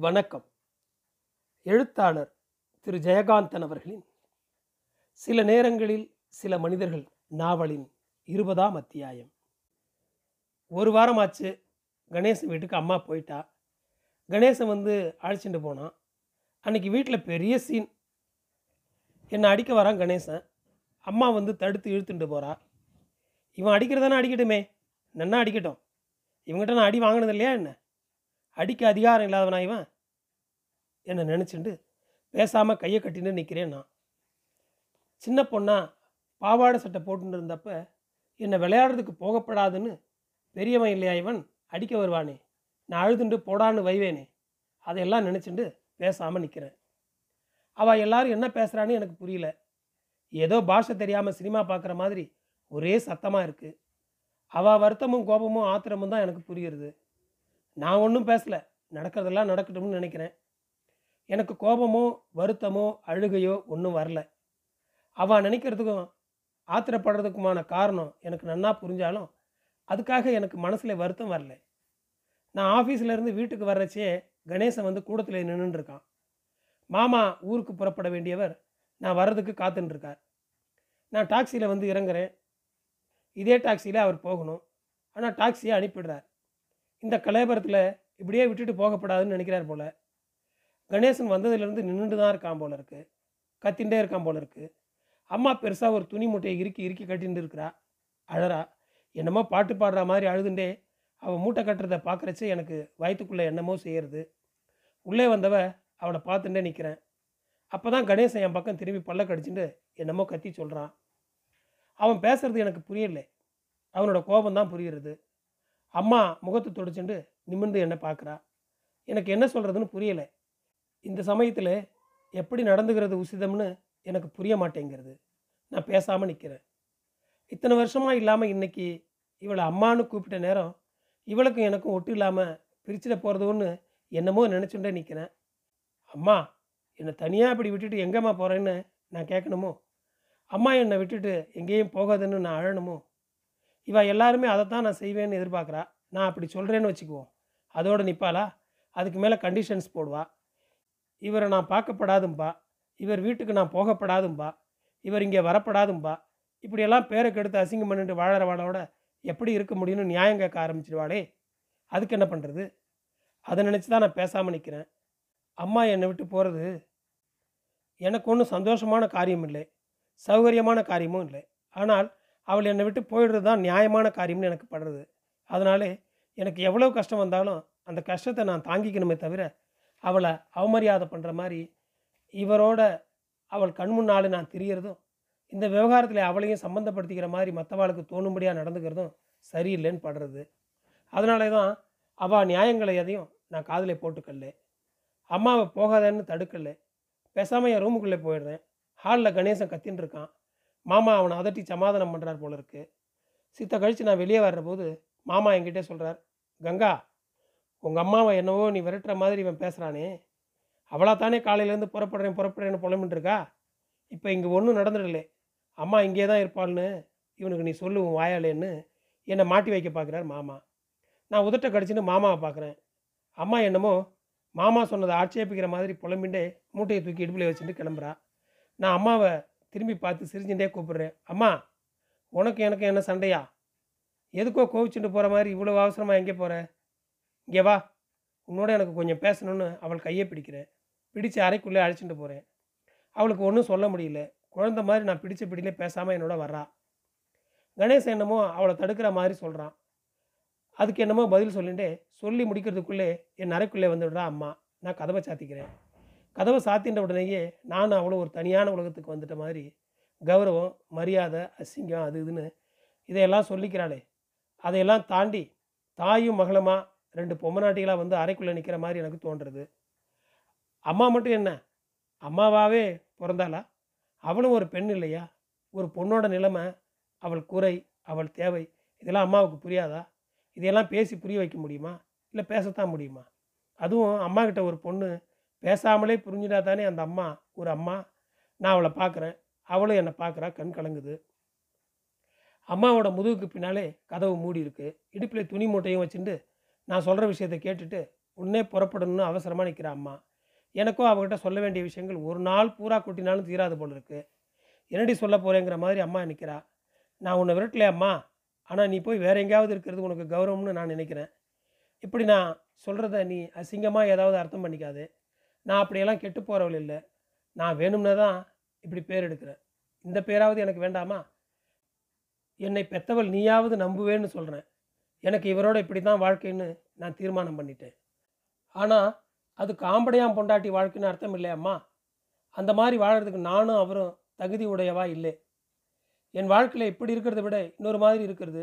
வணக்கம். எழுத்தாளர் திரு. ஜெயகாந்தன் அவர்களின் சில நேரங்களில் சில மனிதர்கள் நாவலின் இருபதாம் அத்தியாயம். ஒரு வாரமாச்சு கணேசன் வீட்டுக்கு அம்மா போயிட்டா. கணேசன் வந்து அழைச்சிட்டு போனான். அன்னைக்கு வீட்டில் பெரிய சீன் என்னை அடிக்க வரான் கணேசன். அம்மா வந்து தடுத்து இழுத்துட்டு போகிறா இவன் அடிக்கிறதானே அடிக்கட்டுமே. நன்னா அடிக்கட்டும். இவங்ககிட்ட நான் அடி வாங்கினது இல்லையா என்ன? அடிக்க அதிகாரம் இல்லாதவனா இவன்? என்னை நினச்சிண்டு பேசாமல் கையை கட்டின்னு நிற்கிறேன் நான். சின்ன பொண்ணா பாவாடை சட்டை போட்டுன்னு இருந்தப்ப என்னை விளையாடுறதுக்கு போகப்படாதுன்னு பெரியவன் இல்லையா இவன்? அடிக்க வருவானே. நான் அழுதுண்டு போடான்னு வைவேனே. அதையெல்லாம் நினச்சிண்டு பேசாமல் நிற்கிறேன் அவள் எல்லாரும் என்ன பேசுகிறான்னு எனக்கு புரியல. ஏதோ பாஷை தெரியாமல் சினிமா பார்க்குற மாதிரி ஒரே சத்தமாக இருக்குது அவள் வருத்தமும் கோபமும் ஆத்திரமும் தான் எனக்கு புரியுறது. நான் ஒன்றும் பேசலை. நடக்கிறதெல்லாம் நடக்கட்டும்னு நினைக்கிறேன். எனக்கு கோபமோ வருத்தமோ அழுகையோ ஒன்றும் வரல. அவள் நினைக்கிறதுக்கும் ஆத்திரப்படுறதுக்குமான காரணம் எனக்கு நன்னா புரிஞ்சாலும் அதுக்காக எனக்கு மனசில் வருத்தம் வரல. நான் ஆஃபீஸ்லேருந்து வீட்டுக்கு வர்றச்சே கணேசன் வந்து கூடத்தில் நின்றுருக்கான் மாமா ஊருக்கு புறப்பட வேண்டியவர் நான் வர்றதுக்கு காத்துட்டுருக்கார் நான் டாக்ஸியில் வந்து இறங்குறேன். இதே டாக்ஸியில் அவர் போகணும். ஆனால் டாக்ஸியை அனுப்பிடுறார். இந்த கலையபுரத்தில் இப்படியே விட்டுட்டு போகப்படாதுன்னு நினைக்கிறார் போல. கணேசன் வந்ததுலேருந்து நின்றுட்டு தான் இருக்கான் போல இருக்கு. கத்தின்ண்டே இருக்கான் போல இருக்கு. அம்மா பெருசாக ஒரு துணி மூட்டையை இறுக்கி இறுக்கி கட்டின்னு இருக்கிறா. அழறா. என்னமோ பாட்டு பாடுற மாதிரி அழுதுண்டே. அவள் மூட்டை கட்டுறதை பார்க்குறச்சே எனக்கு வயிற்றுக்குள்ளே என்னமோ செய்கிறது உள்ளே வந்தவ அவளை பார்த்துட்டே நிற்கிறேன் அப்போ தான் கணேசன் என் பக்கம் திரும்பி பல்ல கடிச்சுட்டு என்னமோ கத்தி சொல்கிறான் அவன் பேசுறது எனக்கு புரியலை. அவனோட கோபம் தான் புரிகிறது அம்மா முகத்தை துடைச்சுண்டு நிமிர்ந்து என்னை பார்க்குறா. எனக்கு என்ன சொல்கிறதுன்னு புரியலை. இந்த சமயத்தில் எப்படி நடந்துக்கிறது உசிதம்னு எனக்கு புரிய மாட்டேங்கிறது. நான் பேசாமல் நிற்கிறேன் இத்தனை வருஷமாக இல்லாமல் இன்னைக்கு இவளை அம்மான்னு கூப்பிட்ட நேரம் இவளுக்கும் எனக்கும் ஒட்டு இல்லாமல் பிரிச்சிட போகிறதுன்னு என்னமோ நினச்சுட்டே நிற்கிறேன் அம்மா என்னை தனியாக இப்படி விட்டுட்டு எங்கேம்மா போகிறேன்னு நான் கேட்கணுமோ? அம்மா என்னை விட்டுட்டு எங்கேயும் போகாதுன்னு நான் அழணுமோ? இவள் எல்லாருமே அதை தான் நான் செய்வேன்னு எதிர்பார்க்குறா. நான் அப்படி சொல்கிறேன்னு வச்சுக்குவோம். அதோடு நிற்பாளா அதுக்கு மேலே கண்டிஷன்ஸ் போடுவா. இவரை நான் பார்க்கப்படாதும்பா. இவர் வீட்டுக்கு நான் போகப்படாதும்பா. இவர் இங்கே வரப்படாதும்பா. இப்படியெல்லாம் பேரை கெடுத்து அசிங்கம் பண்ணிட்டு வாழற வாழோட எப்படி இருக்க முடியும்னு நியாயம் கேட்க ஆரம்பிச்சிடுவாளே அதுக்கு என்ன பண்ணுறது அதை நினச்சி தான் நான் பேசாமல் நிற்கிறேன் அம்மா என்னை விட்டு போகிறது எனக்கு ஒன்றும் சந்தோஷமான காரியம் இல்லை. சௌகரியமான காரியமும் இல்லை. ஆனால் அவள் என்னை விட்டு போயிடுறது தான் நியாயமான காரியம்னு எனக்கு படுறது. அதனாலே எனக்கு எவ்வளோ கஷ்டம் வந்தாலும் அந்த கஷ்டத்தை நான் தாங்கிக்கணுமே தவிர அவளை அவமரியாதை பண்ணுற மாதிரி இவரோட அவள் கண் முன்னாலே நான் திரியறதும் இந்த விவகாரத்தில் அவளையும் சம்மந்தப்படுத்திக்கிற மாதிரி மற்றவாளுக்கு தோணும்படியாக நடந்துக்கிறதும் சரியில்லைன்னு படுறது. அதனால தான் அவள் நியாயங்களை எதையும் நான் காதில் போட்டுக்கல்ல. அம்மாவை போகாதேன்னு தடுக்கல பேசாமல் என் ரூமுக்குள்ளே போயிடுறேன். ஹாலில் கணேசன் கத்தின்னு இருக்கான் மாமா அவனை அதட்டி சமாதானம் பண்ணுறார் போல இருக்கு. சித்த கழித்து நான் வெளியே வர்ற போது மாமா என்கிட்ட சொல்கிறார் கங்கா உங்கள் அம்மாவை என்னவோ நீ விரட்டுற மாதிரி இவன் பேசுகிறானே அவளா தானே காலையிலேருந்து புறப்படுறேன் புறப்படுறேன்னு புலம்பின்னு இருக்கா இப்போ இங்கே ஒன்றும் நடந்துடலே. அம்மா இங்கே தான் இருப்பாள்னு இவனுக்கு நீ சொல்லு உன் வாயாலேன்னு என்னை மாட்டி வைக்க பார்க்குறார் மாமா. நான் உதட்ட கடிச்சின்னு மாமாவை பார்க்குறேன். அம்மா என்னமோ மாமா சொன்னதை ஆட்சேபிக்கிற மாதிரி புலம்பிண்டே மூட்டையை தூக்கி இடுப்பில் வச்சுட்டு கிளம்புறா. நான் அம்மாவை திரும்பி பார்த்து சிரிஞ்சுட்டே கூப்பிடுறேன். அம்மா உனக்கு எனக்கு என்ன சண்டையா? எதுக்கோ கோவிச்சுட்டு போகிற மாதிரி இவ்வளோ அவசரமாக எங்கே போகிற இங்கே வா. உன்னோட எனக்கு கொஞ்சம் பேசணும்னு அவள் கையை பிடிக்கிறேன். பிடிச்சு அறைக்குள்ளே அழைச்சிட்டு போகிறேன் அவளுக்கு ஒன்றும் சொல்ல முடியல. குழந்த மாதிரி நான் பிடிச்ச பிடியிலே பேசாமல் என்னோட வர்றா. கணேஷ் என்னமோ அவளை தடுக்கிற மாதிரி சொல்கிறான் அதுக்கு என்னமோ பதில் சொல்லிட்டு சொல்லி முடிக்கிறதுக்குள்ளே என் அறைக்குள்ளே வந்துடுறா அம்மா. நான் கதவை சாத்திக்கிறேன். கதவை சாத்தின்ற உடனேயே நான் அவ்வளோ ஒரு தனியான உலகத்துக்கு வந்துட்ட மாதிரி கௌரவம் மரியாதை அசிங்கம் அது இதுன்னு இதையெல்லாம் சொல்லிக்கிறாளே. அதையெல்லாம் தாண்டி தாயும் மகளமாக ரெண்டு பொம்மநாட்டிகளாக வந்து அறைக்குள்ளே நிற்கிற மாதிரி எனக்கு தோன்றுறது. அம்மா மட்டும் என்ன? அம்மாவாகவே பிறந்தாளா? அவளும் ஒரு பெண் இல்லையா? ஒரு பொண்ணோட நிலைமை அவள் குறை அவள் தேவை இதெல்லாம் அம்மாவுக்கு புரியாதா? இதையெல்லாம் பேசி புரிய வைக்க முடியுமா? இல்லை பேசத்தான் முடியுமா? அதுவும் அம்மா கிட்ட ஒரு பொண்ணு பேசாமலே புரிஞ்சுட்டா தானே அந்த அம்மா ஒரு அம்மா. நான் அவளை பார்க்குறேன். அவளும் என்னை பார்க்குறா கண் கலங்குது. அம்மாவோட முதுகுக்கு பின்னாலே கதவு மூடி இருக்கு. இடுப்பில் துணி மூட்டையும் வச்சுட்டு நான் சொல்கிற விஷயத்த கேட்டுட்டு உடனே புறப்படணும்னு அவசரமாக நிற்கிறா அம்மா. எனக்கும் அவகிட்ட சொல்ல வேண்டிய விஷயங்கள் ஒரு நாள் பூரா கொட்டினாலும் தீராது போல் இருக்கு. என்னடி சொல்ல போகிறேங்கிற மாதிரி அம்மா நிற்கிறா நான் உன்னை விரட்டலையே அம்மா. ஆனால் நீ போய் வேற எங்கேயாவது இருக்கிறது உனக்கு கௌரவம்னு நான் நினைக்கிறேன். இப்படி நான் சொல்கிறத நீ அசிங்கமாக ஏதாவது அர்த்தம் பண்ணிக்காது. நான் அப்படியெல்லாம் கெட்டு போகிறவள் இல்லை. நான் வேணும்னு தான் இப்படி பேர் எடுக்கிறேன். இந்த பேராவது எனக்கு வேண்டாமா? என்னை பெத்தவள் நீயாவது நம்புவேன்னு சொல்கிறேன் எனக்கு இவரோட இப்படி தான் வாழ்க்கைன்னு நான் தீர்மானம் பண்ணிட்டேன். ஆனால் அது காம்படையாம் பொண்டாட்டி வாழ்க்கைன்னு அர்த்தம் இல்லையம்மா அந்த மாதிரி வாழறதுக்கு நானும் அவரும் தகுதி உடையவா இல்லை. என் வாழ்க்கையில் இப்படி இருக்கிறத விட இன்னொரு மாதிரி இருக்கிறது.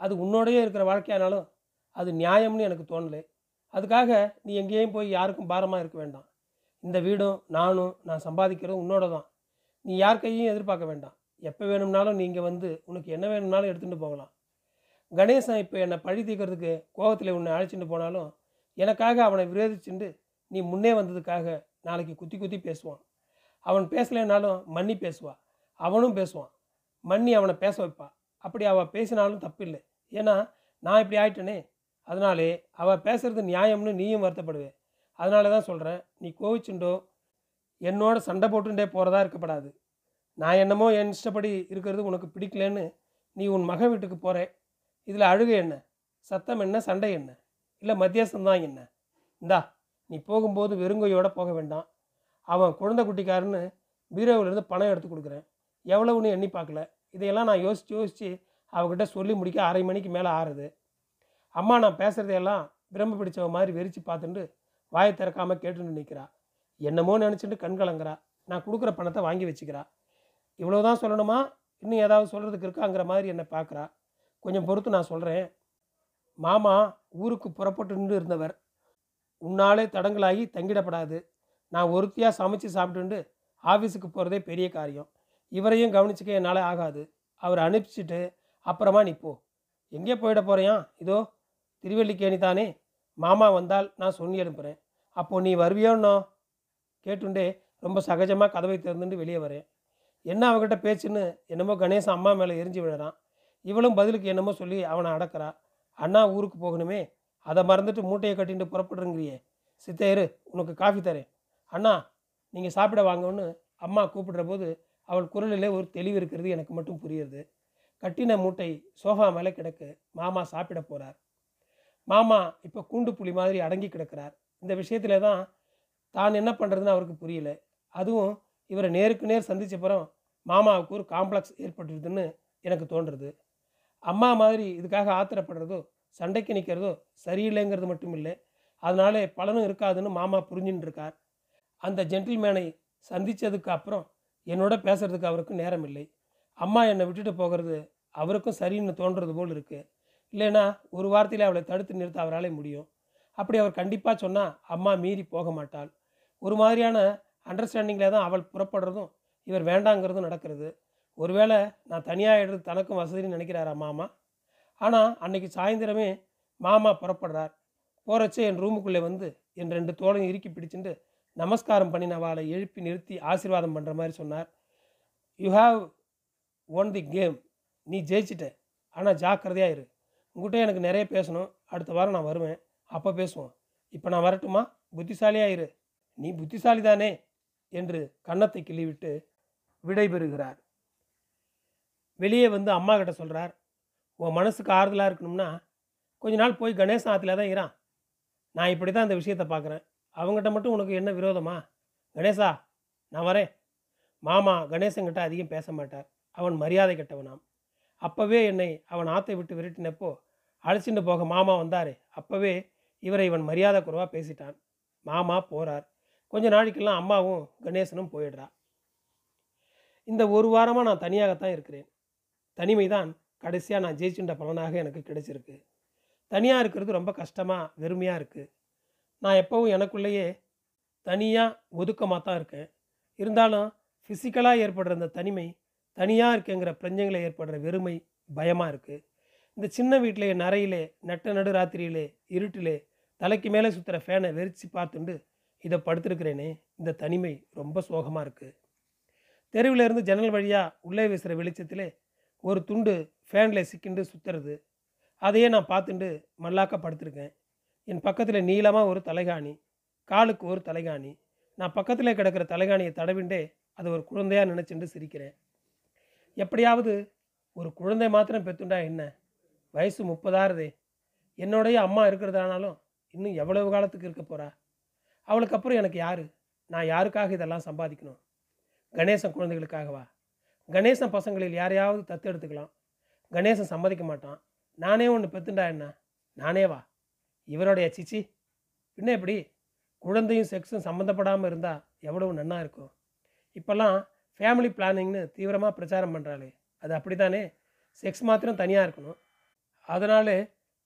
அது உன்னோடையே இருக்கிற வாழ்க்கையானாலும் அது நியாயம்னு எனக்கு தோணலை. அதுக்காக நீ எங்கேயும் போய் யாருக்கும் பாரமாக இருக்க வேண்டாம். இந்த வீடும் நானும் நான் சம்பாதிக்கிறதும் உன்னோட தான் நீ யார் கையையும் எதிர்பார்க்க வேண்டாம். எப்போ வேணும்னாலும் நீங்கள் வந்து உனக்கு என்ன வேணும்னாலும் எடுத்துகிட்டு போகலாம். கணேசன் இப்போ என்னை பழி தீக்கிறதுக்கு கோபத்தில் உன்னை அழைச்சிட்டு போனாலும் எனக்காக அவனை விரோதிச்சுண்டு நீ முன்னே வந்ததுக்காக நாளைக்கு குத்தி குத்தி பேசுவான். அவன் பேசலைனாலும் மன்னி பேசுவா. அவனும் பேசுவான். மன்னி அவனை பேச வைப்பா. அப்படி அவள் பேசினாலும் தப்பில்லை. ஏன்னா நான் இப்படி ஆயிட்டனே. அதனாலே அவள் பேசுறது நியாயம்னு நீயும் வருத்தப்படுவே. அதனால தான் சொல்கிறேன் நீ கோவிச்சுண்டோ என்னோட சண்டை போட்டுட்டே போகிறதா இருக்கப்படாது. நான் என்னமோ என் இஷ்டப்படி இருக்கிறது உனக்கு பிடிக்கலன்னு நீ உன் மக வீட்டுக்கு போகிற இதில் அழுகை என்ன? சத்தம் என்ன? சண்டை என்ன? இல்லை மத்தியாசம்தான் என்ன? இந்தா நீ போகும்போது வெறுங்கையோடு போக வேண்டாம். அவன் குழந்தை குட்டிக்காரன்னு பீரோவிலேருந்து பணம் எடுத்து கொடுக்குறேன். எவ்வளவுன்னு எண்ணி பார்க்கல. இதையெல்லாம் நான் யோசித்து யோசித்து அவகிட்ட சொல்லி முடிக்க அரை மணிக்கு மேலே ஆறுது. அம்மா நான் பேசுகிறதையெல்லாம் பிரம்ம பிடிச்சவ மாதிரி வெறிச்சு பார்த்துட்டு வாயை திறக்காமல் கேட்டுன்னு நிற்கிறா என்னமோ நினச்சிட்டு கண்கலங்கிறா நான் கொடுக்குற பணத்தை வாங்கி வச்சுக்கிறா. இவ்வளவுதான் சொல்லணுமா? இன்னும் ஏதாவது சொல்கிறதுக்கு இருக்காங்கிற மாதிரி என்னை பார்க்குறா கொஞ்சம் பொறுத்து நான் சொல்கிறேன் மாமா ஊருக்கு புறப்பட்டு நின்று இருந்தவர். உன்னாலே தடங்களாகி தங்கிடப்படாது. நான் ஒருத்தியாக சமைச்சு சாப்பிட்டுண்டு ஆஃபீஸுக்கு போகிறதே பெரிய காரியம். இவரையும் கவனிச்சுக்க என்னால் ஆகாது. அவர் அனுப்பிச்சிட்டு அப்புறமா நீ போ. எங்கே போயிட போகிறியா இதோ திருவல்லிக்கேணி தானே மாமா வந்தால் நான் சொல்லி அனுப்புகிறேன் அப்போது நீ வருவியோன்னோ கேட்டுண்டே ரொம்ப சகஜமாக கதவை திறந்துட்டு வெளியே வரேன். என்ன அவகிட்ட பேச்சுன்னு என்னமோ கணேசன் அம்மா மேலே எரிஞ்சு விழுறான். இவளும் பதிலுக்கு என்னமோ சொல்லி அவனை அடக்கிறா. அண்ணா ஊருக்கு போகணுமே. அதை மறந்துட்டு மூட்டையை கட்டிட்டு புறப்படுறங்கிறியே. சித்தையரு உனக்கு காஃபி தரேன். அண்ணா நீங்கள் சாப்பிட வாங்கன்னு அம்மா கூப்பிடுற போது அவள் குரலில் ஒரு தெளிவு இருக்கிறது எனக்கு மட்டும் புரியுது. கட்டின மூட்டை சோஃபா மேலே கிடக்கு. மாமா சாப்பிட போகிறார் மாமா இப்போ கூண்டு புலி மாதிரி அடங்கி கிடக்கிறார். இந்த விஷயத்துல தான் தான் என்ன பண்ணுறதுன்னு அவருக்கு புரியல. அதுவும் இவரை நேருக்கு நேர் சந்தித்தப்புறம் மாமாவுக்கு ஒரு காம்ப்ளெக்ஸ் ஏற்பட்டுருதுன்னு எனக்கு தோன்றுறது அம்மா மாதிரி இதுக்காக ஆத்திரப்படுறதோ சண்டைக்கு நிற்கிறதோ சரியில்லைங்கிறது மட்டும் இல்லை. அதனால பலனும் இருக்காதுன்னு மாமா புரிஞ்சுன்னு இருக்கார். அந்த ஜென்டில்மேனை சந்தித்ததுக்கு அப்புறம் என்னோட பேசுறதுக்கு அவருக்கு நேரம் இல்லை. அம்மா என்னை விட்டுட்டு போகிறது அவருக்கும் சரின்னு தோன்றது போல் இருக்குது இல்லைன்னா ஒரு வாரத்தில் அவளை தடுத்து நிறுத்த அவராலே முடியும். அப்படி அவர் கண்டிப்பாக சொன்னால் அம்மா மீறி போக மாட்டாள். ஒரு மாதிரியான அண்டர்ஸ்டாண்டிங்கில் தான் அவள் புறப்படுறதும் இவர் வேண்டாங்கிறதும் நடக்கிறது. ஒருவேளை நான் தனியாக எடுத்து தனக்கும் வசதின்னு நினைக்கிறாரா மாமா? ஆனால் அன்னைக்கு சாயந்தரமே மாமா புறப்படுறார். போகிறச்சே என் ரூமுக்குள்ளே வந்து என் ரெண்டு தோளையும் இறுக்கி பிடிச்சிட்டு நமஸ்காரம் பண்ணின அவளை எழுப்பி நிறுத்தி ஆசீர்வாதம் பண்ணுற மாதிரி சொன்னார். You have won the game நீ ஜெயிச்சிட்ட. ஆனால் ஜாக்கிரதையாக இரு. உங்கள்கிட்ட எனக்கு நிறைய பேசணும். அடுத்த வாரம் நான் வருவேன். அப்போ பேசுவோம். இப்போ நான் வரட்டுமா? புத்திசாலியாக இரு. நீ புத்திசாலி தானே? என்று கன்னத்தை கிள்ளிவிட்டு விடைபெறுகிறார். வெளியே வந்து அம்மா கிட்ட சொல்கிறார் உன் மனசுக்கு ஆறுதலாக இருக்கணும்னா கொஞ்ச நாள் போய் கணேசன் ஆற்றுல தான் இறான் நான் இப்படி தான் இந்த விஷயத்தை பார்க்குறேன் அவங்ககிட்ட மட்டும் உனக்கு என்ன விரோதமா? கணேசா நான் வரேன். மாமா கணேசங்கிட்ட அதிகம் பேச மாட்டார். அவன் மரியாதை கெட்டவனாம். அப்போவே என்னை அவன் ஆற்றை விட்டு விரட்டினப்போ அழைச்சிட்டு போக மாமா வந்தார். அப்போவே இவரை இவன் மரியாதை குறைவாக பேசிட்டான். மாமா போகிறார் கொஞ்ச நாளைக்கெல்லாம் அம்மாவும் கணேசனும் போயிடுறா. இந்த ஒரு வாரமாக நான் தனியாகத்தான் இருக்கிறேன். தனிமை தான் கடைசியாக நான் ஜெயிச்சுட்ட பலனாக எனக்கு கிடைச்சிருக்கு. தனியாக இருக்கிறது ரொம்ப கஷ்டமாக வெறுமையாக இருக்குது நான் எப்போவும் எனக்குள்ளேயே தனியாக ஒதுக்கமாக தான் இருக்கேன். இருந்தாலும் ஃபிசிக்கலாக ஏற்படுற இந்த தனிமை தனியாக இருக்குங்கிற பிரஞ்சங்களை ஏற்படுற வெறுமை பயமாக இருக்குது இந்த சின்ன வீட்டிலே நரையிலே நட்ட நடு ராத்திரியிலே இருட்டிலே தலைக்கு மேலே சுற்றுற ஃபேனை வெறிச்சு பார்த்துண்டு இதை படுத்திருக்கிறேனே. இந்த தனிமை ரொம்ப சோகமாக இருக்குது தெருவில் இருந்து ஜன்னல் வழியாக உள்ளே வீசுகிற வெளிச்சத்திலே ஒரு துண்டு ஃபேனில் சிக்கிண்டு சுற்றுறது அதையே நான் பார்த்துண்டு மல்லாக்க படுத்திருக்கேன். என் பக்கத்தில் நீளமாக ஒரு தலைகாணி காலுக்கு ஒரு தலைகாணி. நான் பக்கத்தில் கிடக்கிற தலைகாணியை தடவிண்டே அதை ஒரு குழந்தையாக நினச்சிண்டு சிரிக்கிறேன். எப்படியாவது ஒரு குழந்தை மாத்திரம் பெத்துண்டா என்ன? வயசு முப்பதாகுது என்னுடைய அம்மா இருக்கிறதானாலும் இன்னும் எவ்வளவு காலத்துக்கு இருக்க போகிறா அவளுக்கு அப்புறம் எனக்கு யார்? நான் யாருக்காக இதெல்லாம் சம்பாதிக்கணும்? கணேசன் குழந்தைகளுக்காகவா கணேசன் பசங்களில் யாரையாவது தத்து எடுத்துக்கலாம். கணேசன் சம்மதிக்க மாட்டான். நானே ஒன்று பெத்துண்டா என்ன? நானே வா. இவருடைய சிச்சி. பின்ன எப்படி? குழந்தையும் செக்ஸும் சம்மந்தப்படாமல் இருந்தால் எவ்வளவு நன்னா இருக்கும். இப்போல்லாம் ஃபேமிலி பிளானிங்னு தீவிரமாக பிரச்சாரம் பண்ணுறாளே அது அப்படி தானே செக்ஸ் மாத்திரம் தனியாக இருக்கணும். அதனால்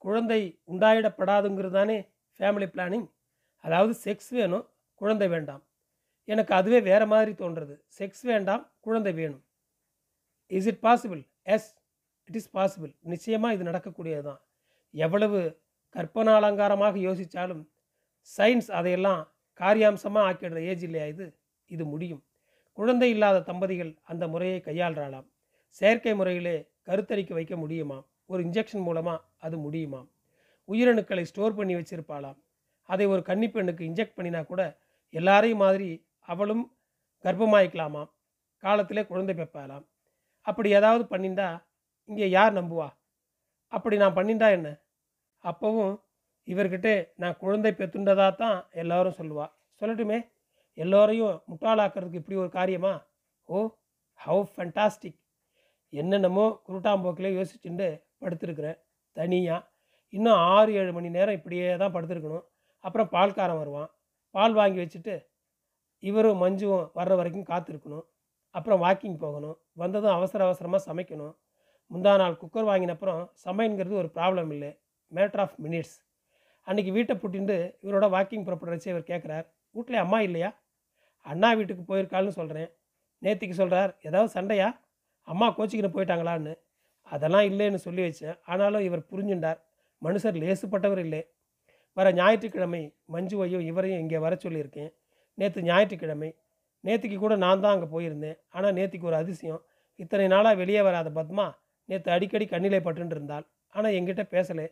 குழந்தை உண்டாயிடப்படாதுங்கிறது தானே ஃபேமிலி பிளானிங் அதாவது செக்ஸ் வேணும் குழந்தை வேண்டாம். எனக்கு அதுவே வேறு மாதிரி தோன்றுறது. செக்ஸ் வேண்டாம் குழந்தை வேணும். Is it possible yes it is possible நிச்சயமாக இது நடக்கக்கூடியது தான் எவ்வளவு கற்பனாலங்காரமாக யோசித்தாலும் சயின்ஸ் அதையெல்லாம் காரியாம்சமாக ஆக்கிடுற ஏஜ் இல்லையா இது? இது முடியும். குழந்தை இல்லாத தம்பதிகள் அந்த முறையை கையாள்றாளாம். செயற்கை முறையிலே கருத்தரிக்க வைக்க முடியுமா ஒரு இன்ஜெக்ஷன் மூலமாக அது முடியுமாம்? உயிரணுக்களை ஸ்டோர் பண்ணி வச்சிருப்பாளாம். அதை ஒரு கன்னிப்பெண்ணுக்கு இன்ஜெக்ட் பண்ணினா கூட எல்லாரையும் மாதிரி அவளும் கர்ப்பமாயிக்கலாமாம். காலத்திலே குழந்தை பெப்பாலாம் அப்படி ஏதாவது பண்ணிண்டா இங்கே யார் நம்புவா? அப்படி நான் பண்ணிண்டா என்ன? அப்போவும் இவர்கிட்ட நான் குழந்தை பெத்துண்டதா தான் எல்லாரும் சொல்லுவா. சொல்லட்டுமே எல்லோரையும் முட்டாளாக்குறதுக்கு இப்படி ஒரு காரியமா? ஓ ஹவு ஃபண்டாஸ்டிக் என்னென்னமோ குருட்டாம்போக்கில் யோசிச்சுட்டு படுத்திருக்கிறேன் தனியாக இன்னும் ஆறு ஏழு மணி நேரம் இப்படியே தான் படுத்துருக்கணும். அப்புறம் பால்காரன் வருவான். பால் வாங்கி வச்சுட்டு இவரும் மஞ்சுவும் வர்ற வரைக்கும் காத்திருக்கணும். அப்புறம் வாக்கிங் போகணும். வந்ததும் அவசர அவசரமாக சமைக்கணும். முந்தா நாள் குக்கர் வாங்கினப்புறம் சமையங்கிறது ஒரு ப்ராப்ளம் இல்லை. மேட்ரு ஆஃப் மினிட்ஸ் அன்றைக்கி வீட்டை புட்டிண்டு இவரோட வாக்கிங் புறப்படுறச்சு இவர் கேட்குறார் வீட்டில் அம்மா இல்லையா? அண்ணா வீட்டுக்கு போயிருக்காள்னு சொல்கிறேன் நேத்திக்கு சொல்கிறார் ஏதாவது சண்டையா? அம்மா கோச்சிக்கின்னு போயிட்டாங்களான்னு. அதெல்லாம் இல்லைன்னு சொல்லி வச்சேன். ஆனாலும் இவர் புரிஞ்சுண்டார். மனுஷர் லேசுப்பட்டவர் இல்லை. வர ஞாயிற்றுக்கிழமை மஞ்சுவையும் இவரையும் இங்கே வர சொல்லியிருக்கேன். நேற்று ஞாயிற்றுக்கிழமை. நேற்றுக்கு கூட நான் தான் அங்கே போயிருந்தேன். ஆனால் நேற்றுக்கு ஒரு அதிசயம். இத்தனை நாளாக வெளியே வராத பத்மா நேற்று அடிக்கடி கண்ணிலே பட்டுன்னு இருந்தாள். ஆனால் எங்கிட்ட பேசலை.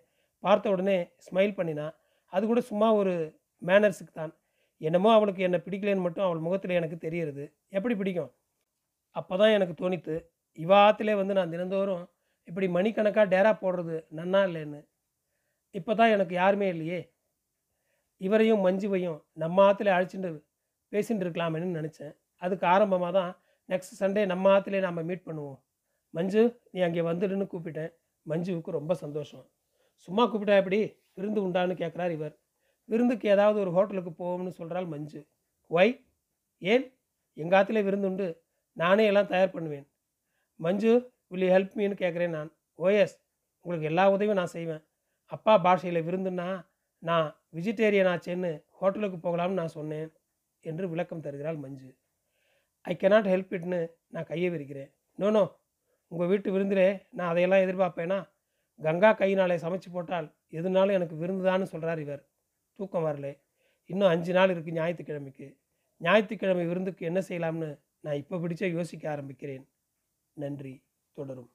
பார்த்த உடனே ஸ்மைல் பண்ணினா அது கூட சும்மா ஒரு மேனர்ஸுக்கு தான். என்னமோ அவளுக்கு என்னை பிடிக்கலன்னு மட்டும் அவள் முகத்தில் எனக்கு தெரியுறது. எப்படி பிடிக்கும்? அப்போ தான் எனக்கு தோணித்து இவ ஆற்றுலே வந்து நான் தினந்தோறும் இப்படி மணிக்கணக்காக டேரா போடுறது நன்னா இல்லைன்னு. இப்போ தான் எனக்கு யாருமே இல்லையே. இவரையும் மஞ்சுவையும் நம்ம ஆற்றுல அழைச்சிட்டு பேசிகிட்டு இருக்கலாமேன்னு நினச்சேன். அதுக்கு ஆரம்பமாக தான் நெக்ஸ்ட் சண்டே நம்ம ஆற்றுலே நாம் மீட் பண்ணுவோம். மஞ்சு நீ அங்கே வந்துடுன்னு கூப்பிட்டேன். மஞ்சுவுக்கு ரொம்ப சந்தோஷம். சும்மா கூப்பிட்டா எப்படி? விருந்து உண்டான்னு கேட்குறார் இவர். விருந்துக்கு ஏதாவது ஒரு ஹோட்டலுக்கு போவோம்னு சொல்கிறாள் மஞ்சு. ஒய் ஏன்? எங்கள் ஆற்றுல விருந்துண்டு நானே எல்லாம் தயார் பண்ணுவேன். மஞ்சு வில் ஹெல்ப் மீன்னு கேட்குறேன் நான். Oh, ஓஎஸ் உங்களுக்கு எல்லா உதவியும் நான் செய்வேன். அப்பா பாஷையில் விருந்துன்னா நான் வெஜிடேரியன் ஆச்சேன்னு ஹோட்டலுக்கு போகலாம்னு நான் சொன்னேன் என்று விளக்கம் தருகிறாள் மஞ்சு. ஐ கெனாட் ஹெல்ப் இட்னு நான் கையை விரிக்கிறேன். நோனோ உங்கள் வீட்டு விருந்திலே நான் அதையெல்லாம் எதிர்பார்ப்பேனா? கங்கா கையினாலே சமைச்சு போட்டால் எதுனாலும் எனக்கு விருந்துதான்னு சொல்கிறார் இவர். தூக்கம் வரல. இன்னும் அஞ்சு நாள் இருக்குது ஞாயிற்றுக்கிழமைக்கு. ஞாயிற்றுக்கிழமை விருந்துக்கு என்ன செய்யலாம்னு நான் இப்போ பிடிச்ச யோசிக்க ஆரம்பிக்கிறேன். நன்றி. தொடரும்.